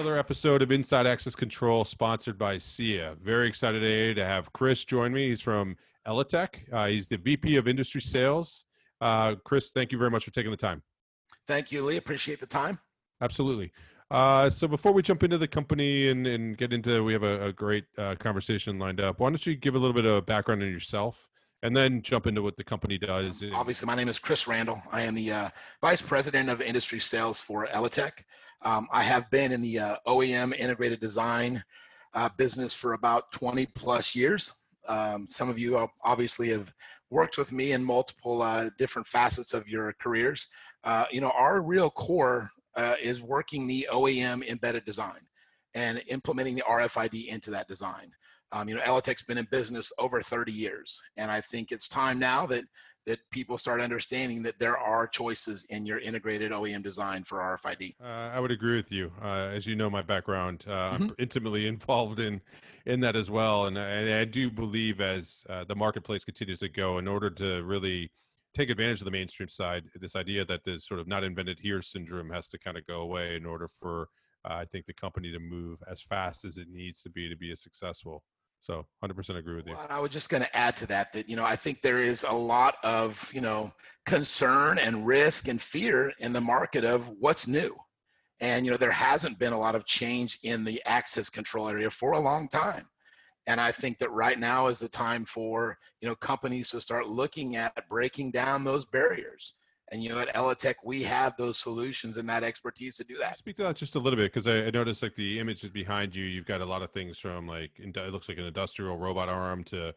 another episode of Inside Access Control sponsored by SIA. Very excited today to have Chris join me. He's from ELATEC. Uh, he's the VP of Industry Sales. Uh, Chris, thank you very much for taking the time. Thank you, Lee. Appreciate the time. Absolutely. Uh, so before we jump into the company and, and get into, we have a, a great uh, conversation lined up. Why don't you give a little bit of background on yourself and then jump into what the company does? Obviously, my name is Chris Randle. I am the uh, Vice President of Industry Sales for ELATEC. Um, I have been in the uh, OEM integrated design uh, business for about 20 plus years. Um, some of you obviously have worked with me in multiple uh, different facets of your careers. Uh, you know, our real core uh, is working the OEM embedded design and implementing the RFID into that design. Um, you know, ELATEC's been in business over 30 years, and I think it's time now that that people start understanding that there are choices in your integrated OEM design for RFID. Uh, I would agree with you. Uh, as you know, my background, uh, mm-hmm. I'm intimately involved in in that as well, and, and I do believe as uh, the marketplace continues to go, in order to really take advantage of the mainstream side, this idea that the sort of not invented here syndrome has to kind of go away in order for uh, I think the company to move as fast as it needs to be to be as successful. So 100% agree with you. Well, I was just going to add to that that you know I think there is a lot of you know concern and risk and fear in the market of what's new. And you know there hasn't been a lot of change in the access control area for a long time. And I think that right now is the time for you know companies to start looking at breaking down those barriers. And you know, at ELATEC, we have those solutions and that expertise to do that. Speak to that just a little bit because I, I, noticed like the images behind you. You've got a lot of things from like it looks like an industrial robot arm to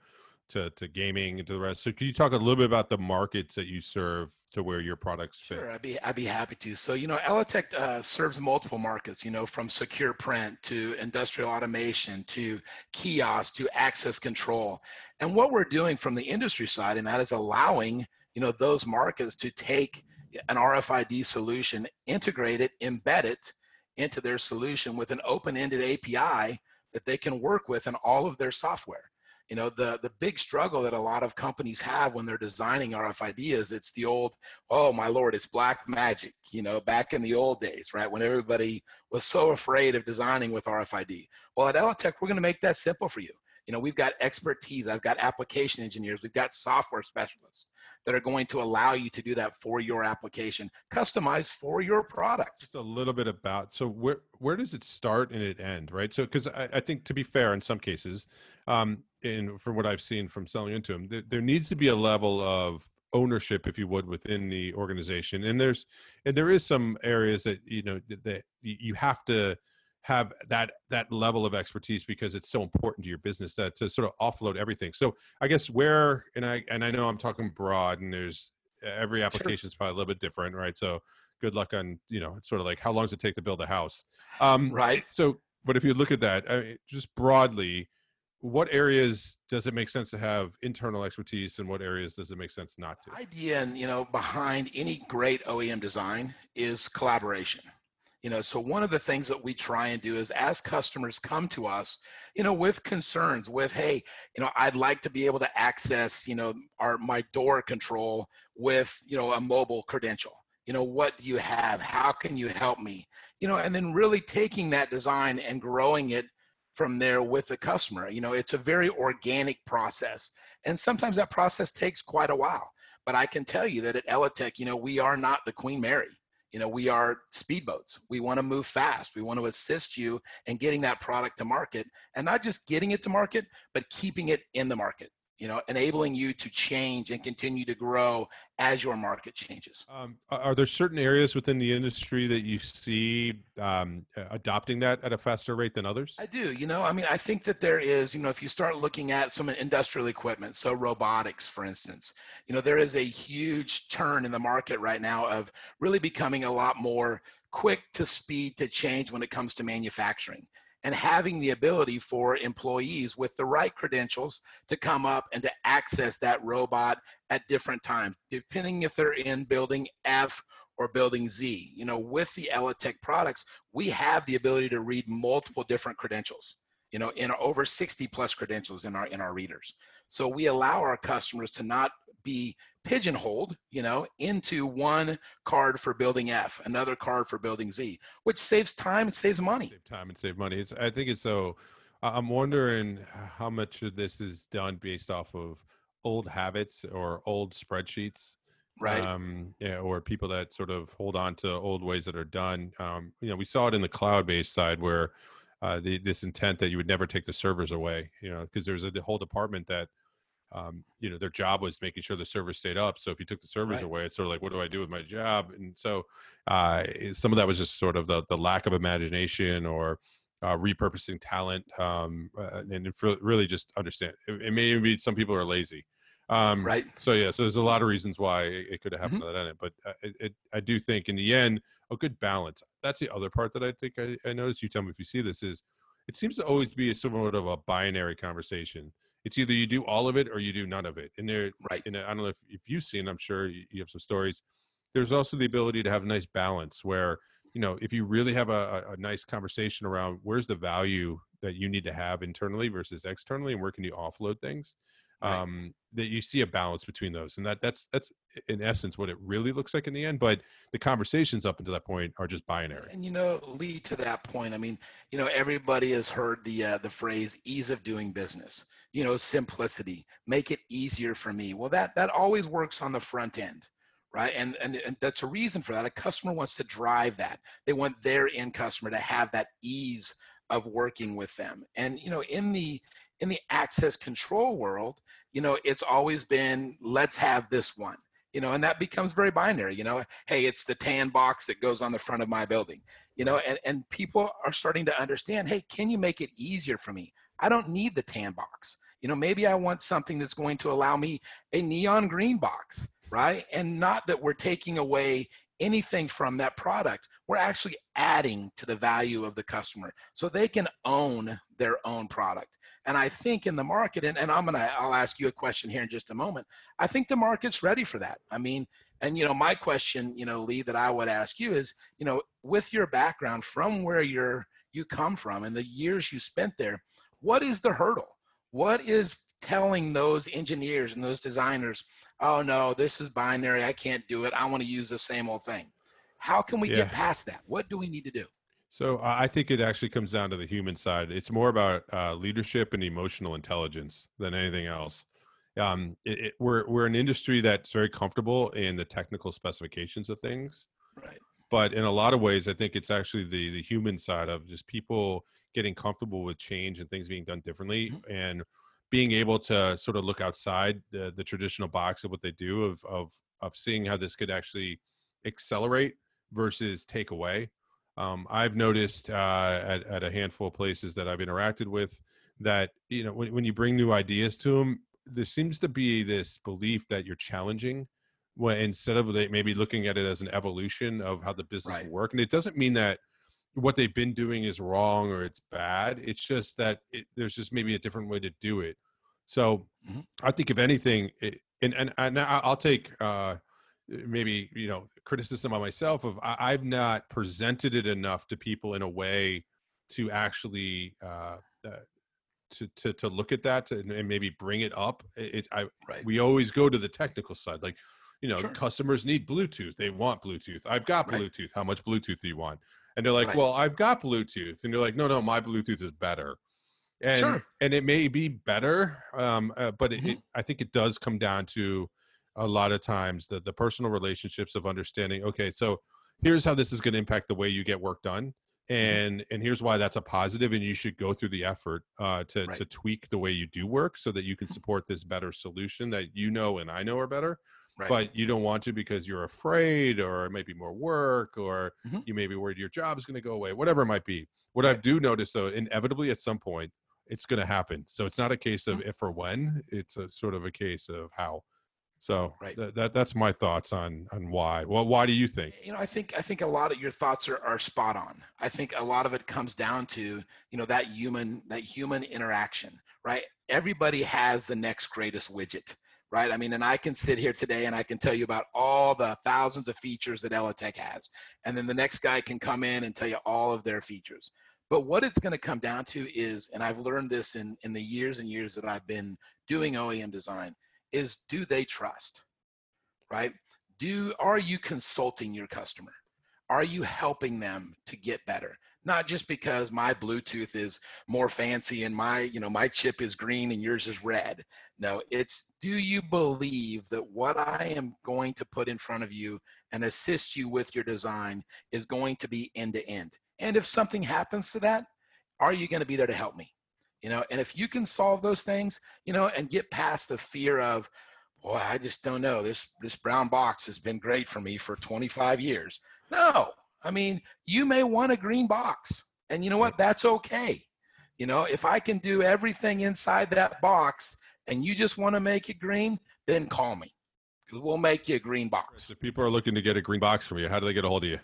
to to gaming and to the rest. So, can you talk a little bit about the markets that you serve to where your products fit? Sure, I'd be I'd be happy to. So, you know, ELATEC uh, serves multiple markets. You know, from secure print to industrial automation to kiosk to access control. And what we're doing from the industry side, and that is allowing you know those markets to take an RFID solution, integrate it, embed it into their solution with an open-ended API that they can work with in all of their software. You know, the, the big struggle that a lot of companies have when they're designing RFID is it's the old, oh my lord, it's black magic, you know, back in the old days, right? When everybody was so afraid of designing with RFID. Well, at ELATEC, we're going to make that simple for you. You know, we've got expertise, I've got application engineers, we've got software specialists that are going to allow you to do that for your application, customized for your product. Just a little bit about so where where does it start and it end, right? So because I, I, think to be fair, in some cases, um, and from what I've seen from selling into them, there, there needs to be a level of ownership if you would within the organization and there's and there is some areas that you know that you have to have that that level of expertise because it's so important to your business that to sort of offload everything. So I guess where and I and I know I'm talking broad and there's every application is probably a little bit different, right? So good luck on you know sort of like how long does it take to build a house, um, right? So but if you look at that, I mean, just broadly, what areas does it make sense to have internal expertise and what areas does it make sense not to? idea and you know behind any great OEM design is collaboration you know so one of the things that we try and do is as customers come to us you know with concerns with hey you know i'd like to be able to access you know our my door control with you know a mobile credential. You know what do you have? How can you help me? You know and then really taking that design and growing it from there with the customer. You know it's a very organic process and sometimes that process takes quite a while but i can tell you that at ELATEC you know we are not the queen mary you know we are speedboats. We want to move fast. We want to assist you in getting that product to market and not just getting it to market but keeping it in the market you know enabling you to change and continue to grow as your market changes. Um, are there certain areas within the industry that you see um, adopting that at a faster rate than others? I do you know i mean i think that there is you know if you start looking at some industrial equipment so robotics for instance you know there is a huge turn in the market right now of really becoming a lot more quick to speed to change when it comes to manufacturing and having the ability for employees with the right credentials to come up and to access that robot at different times, depending if they're in building F or building Z. You know, with the ELATEC products, we have the ability to read multiple different credentials. You know, in over 60 plus credentials in our in our readers. So we allow our customers to not be pigeonholed, you know, into one card for building F, another card for building Z, which saves time and saves money. Save time and save money. It's I think it's so I'm wondering how much of this is done based off of old habits or old spreadsheets right um yeah or people that sort of hold on to old ways that are done um you know we saw it in the cloud based side where uh the this intent that you would never take the servers away you know because there's a whole department that um, you know their job was making sure the servers stayed up so if you took the servers Right. away it's sort of like what do i do with my job and so uh, eh, some of that was just sort of the, the lack of imagination or uh, repurposing talent um, uh, and really just understand it, it may be some people are lazy um, right. so yeah so there's a lot of reasons why it, it could have happened to that but uh, it, it, i do think in the end a good balance that's the other part that i think I, I noticed you tell me if you see this is it seems to always be a somewhat of a binary conversation. It's either you do all of it or you do none of it and there right. and I don't know if, if you've seen, I'm sure you you have some stories. There's also the ability to have a nice balance where, you know, if you really have a a nice conversation around where's the value that you need to have internally versus externally and where can you offload things, Right. um, that you see a balance between those. And that that's, that's in essence what it really looks like in the end. But the conversations up until that point are just binary. And you know, lead to that point, I mean, you know, everybody has heard the uh, the phrase "ease of doing business." You know, simplicity, make it easier for me. Well, that that always works on the front end, right? And and, and that's a reason for that. A customer wants to drive that. They want their end customer to have that ease of working with them. And you know, in the in the access control world, you know, it's always been let's have this one. You know, and that becomes very binary. You know, hey, it's the tan box that goes on the front of my building you know and, and people are starting to understand hey can you make it easier for me i don't need the tan box you know maybe i want something that's going to allow me a neon green box right and not that we're taking away anything from that product we're actually adding to the value of the customer so they can own their own product. And i think in the market and, and i'm gonna i'll ask you a question here in just a moment. I think the market's ready for that. I mean and you know my question you know lee that i would ask you is you know with your background from where you're you come from and the years you spent there what is the hurdle? What is telling those engineers and those designers oh no this is binary. I can't do it. I want to use the same old thing. How can we Yeah. get past that? What do we need to do So I think it actually comes down to the human side. It's more about uh, leadership and emotional intelligence than anything else. Um, it, it, we're we're an industry that's very comfortable in the technical specifications of things, right but in a lot of ways, I think it's actually the the human side of just people getting comfortable with change and things being done differently, Mhm. and being able to sort of look outside the, the traditional box of what they do of of of seeing how this could actually accelerate versus take away. Um, I've noticed uh, at, at a handful of places that I've interacted with that you know when, when you bring new ideas to them, there seems to be this belief that you're challenging when instead of they maybe looking at it as an evolution of how the business Right. work. And it doesn't mean that what they've been doing is wrong or it's bad. It's just that it, there's just maybe a different way to do it. So Mhm. I think if anything, it, and, and and I'll take uh, maybe you know criticism on myself of I, I've not presented it enough to people in a way to actually uh, uh, to, to to look at that and, and maybe bring it up. It, I right we always go to the technical side like you know Sure. customers need bluetooth they want bluetooth i've got Right. bluetooth how much bluetooth do you want and they're like Right. well i've got bluetooth and you're like no no my bluetooth is better and Sure. and it may be better um uh, but it, Mhm. it, i think it does come down to a lot of times the the personal relationships of understanding okay so here's how this is going to impact the way you get work done Mm-hmm. and and here's why that's a positive and you should go through the effort uh to Right. Mm-hmm. to tweak the way you do work so that you can support this better solution that you know and i know are better right but you don't want to because you're afraid or it might be more work or Mhm. you may be worried your job is going to go away whatever it might be what i do notice though inevitably at some point it's going to happen so it's not a case Mm-hmm. of if or when it's a sort of a case of how so Right. that, that that's my thoughts on on why. Well why do you think? You know i think i think a lot of your thoughts are, are spot on. I think a lot of it comes down to you know that human that human interaction right? Everybody has the next greatest widget right? I mean and i can sit here today and i can tell you about all the thousands of features that ELATEC has and then the next guy can come in and tell you all of their features. But what it's going to come down to is, and I've learned this in, in the years and years that I've been doing OEM design, is do they trust? Right? Do are you consulting your customer? Are you helping them to get better? Not just because my Bluetooth is more fancy and my, you know, my chip is green and yours is red. No, it's do you believe that what I am going to put in front of you and assist you with your design is going to be end to end? And if something happens to that, are you going to be there to help me? You know, and if you can solve those things, you know, and get past the fear of, boy, I just don't know. This this brown box has been great for me for 25 years. No, I mean, you may want a green box, and you know hmm. what? That's okay. You know, if I can do everything inside that box and you just want to make it green, then call me because we'll make you a green box. If people are looking to get a green box from you, how do they get a hold of you?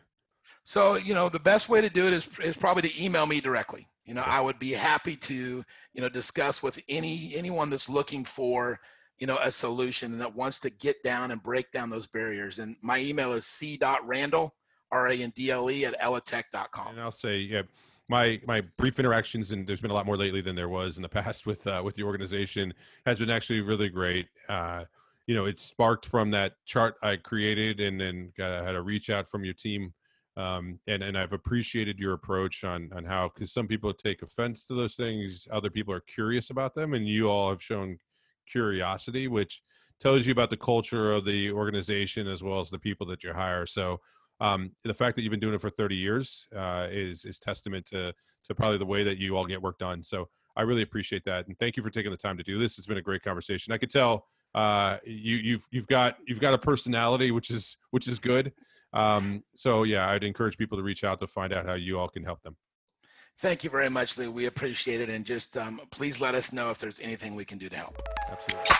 So, you know, the best way to do it is, is probably to email me directly. You know, I would be happy to, you know, discuss with any anyone that's looking for, you know, a solution and that wants to get down and break down those barriers. And my email is c.randle, R-A-N-D-L-E at elatec.com. And I'll say, yeah, my my brief interactions, and there's been a lot more lately than there was in the past with uh, with the organization, has been actually really great. Uh, you know, it sparked from that chart I created, and then got, had a reach out from your team um, and and I've appreciated your approach on on how because some people take offense to those things, other people are curious about them, and you all have shown curiosity, which tells you about the culture of the organization as well as the people that you hire. So um, the fact that you've been doing it for 30 years uh, is is testament to to probably the way that you all get work done. So I really appreciate that, and thank you for taking the time to do this. It's been a great conversation. I could tell uh, you you've you've got you've got a personality, which is which is good. Um, so yeah, I'd encourage people to reach out to find out how you all can help them. Thank you very much, Lee. We appreciate it. And just um, please let us know if there's anything we can do to help. Absolutely.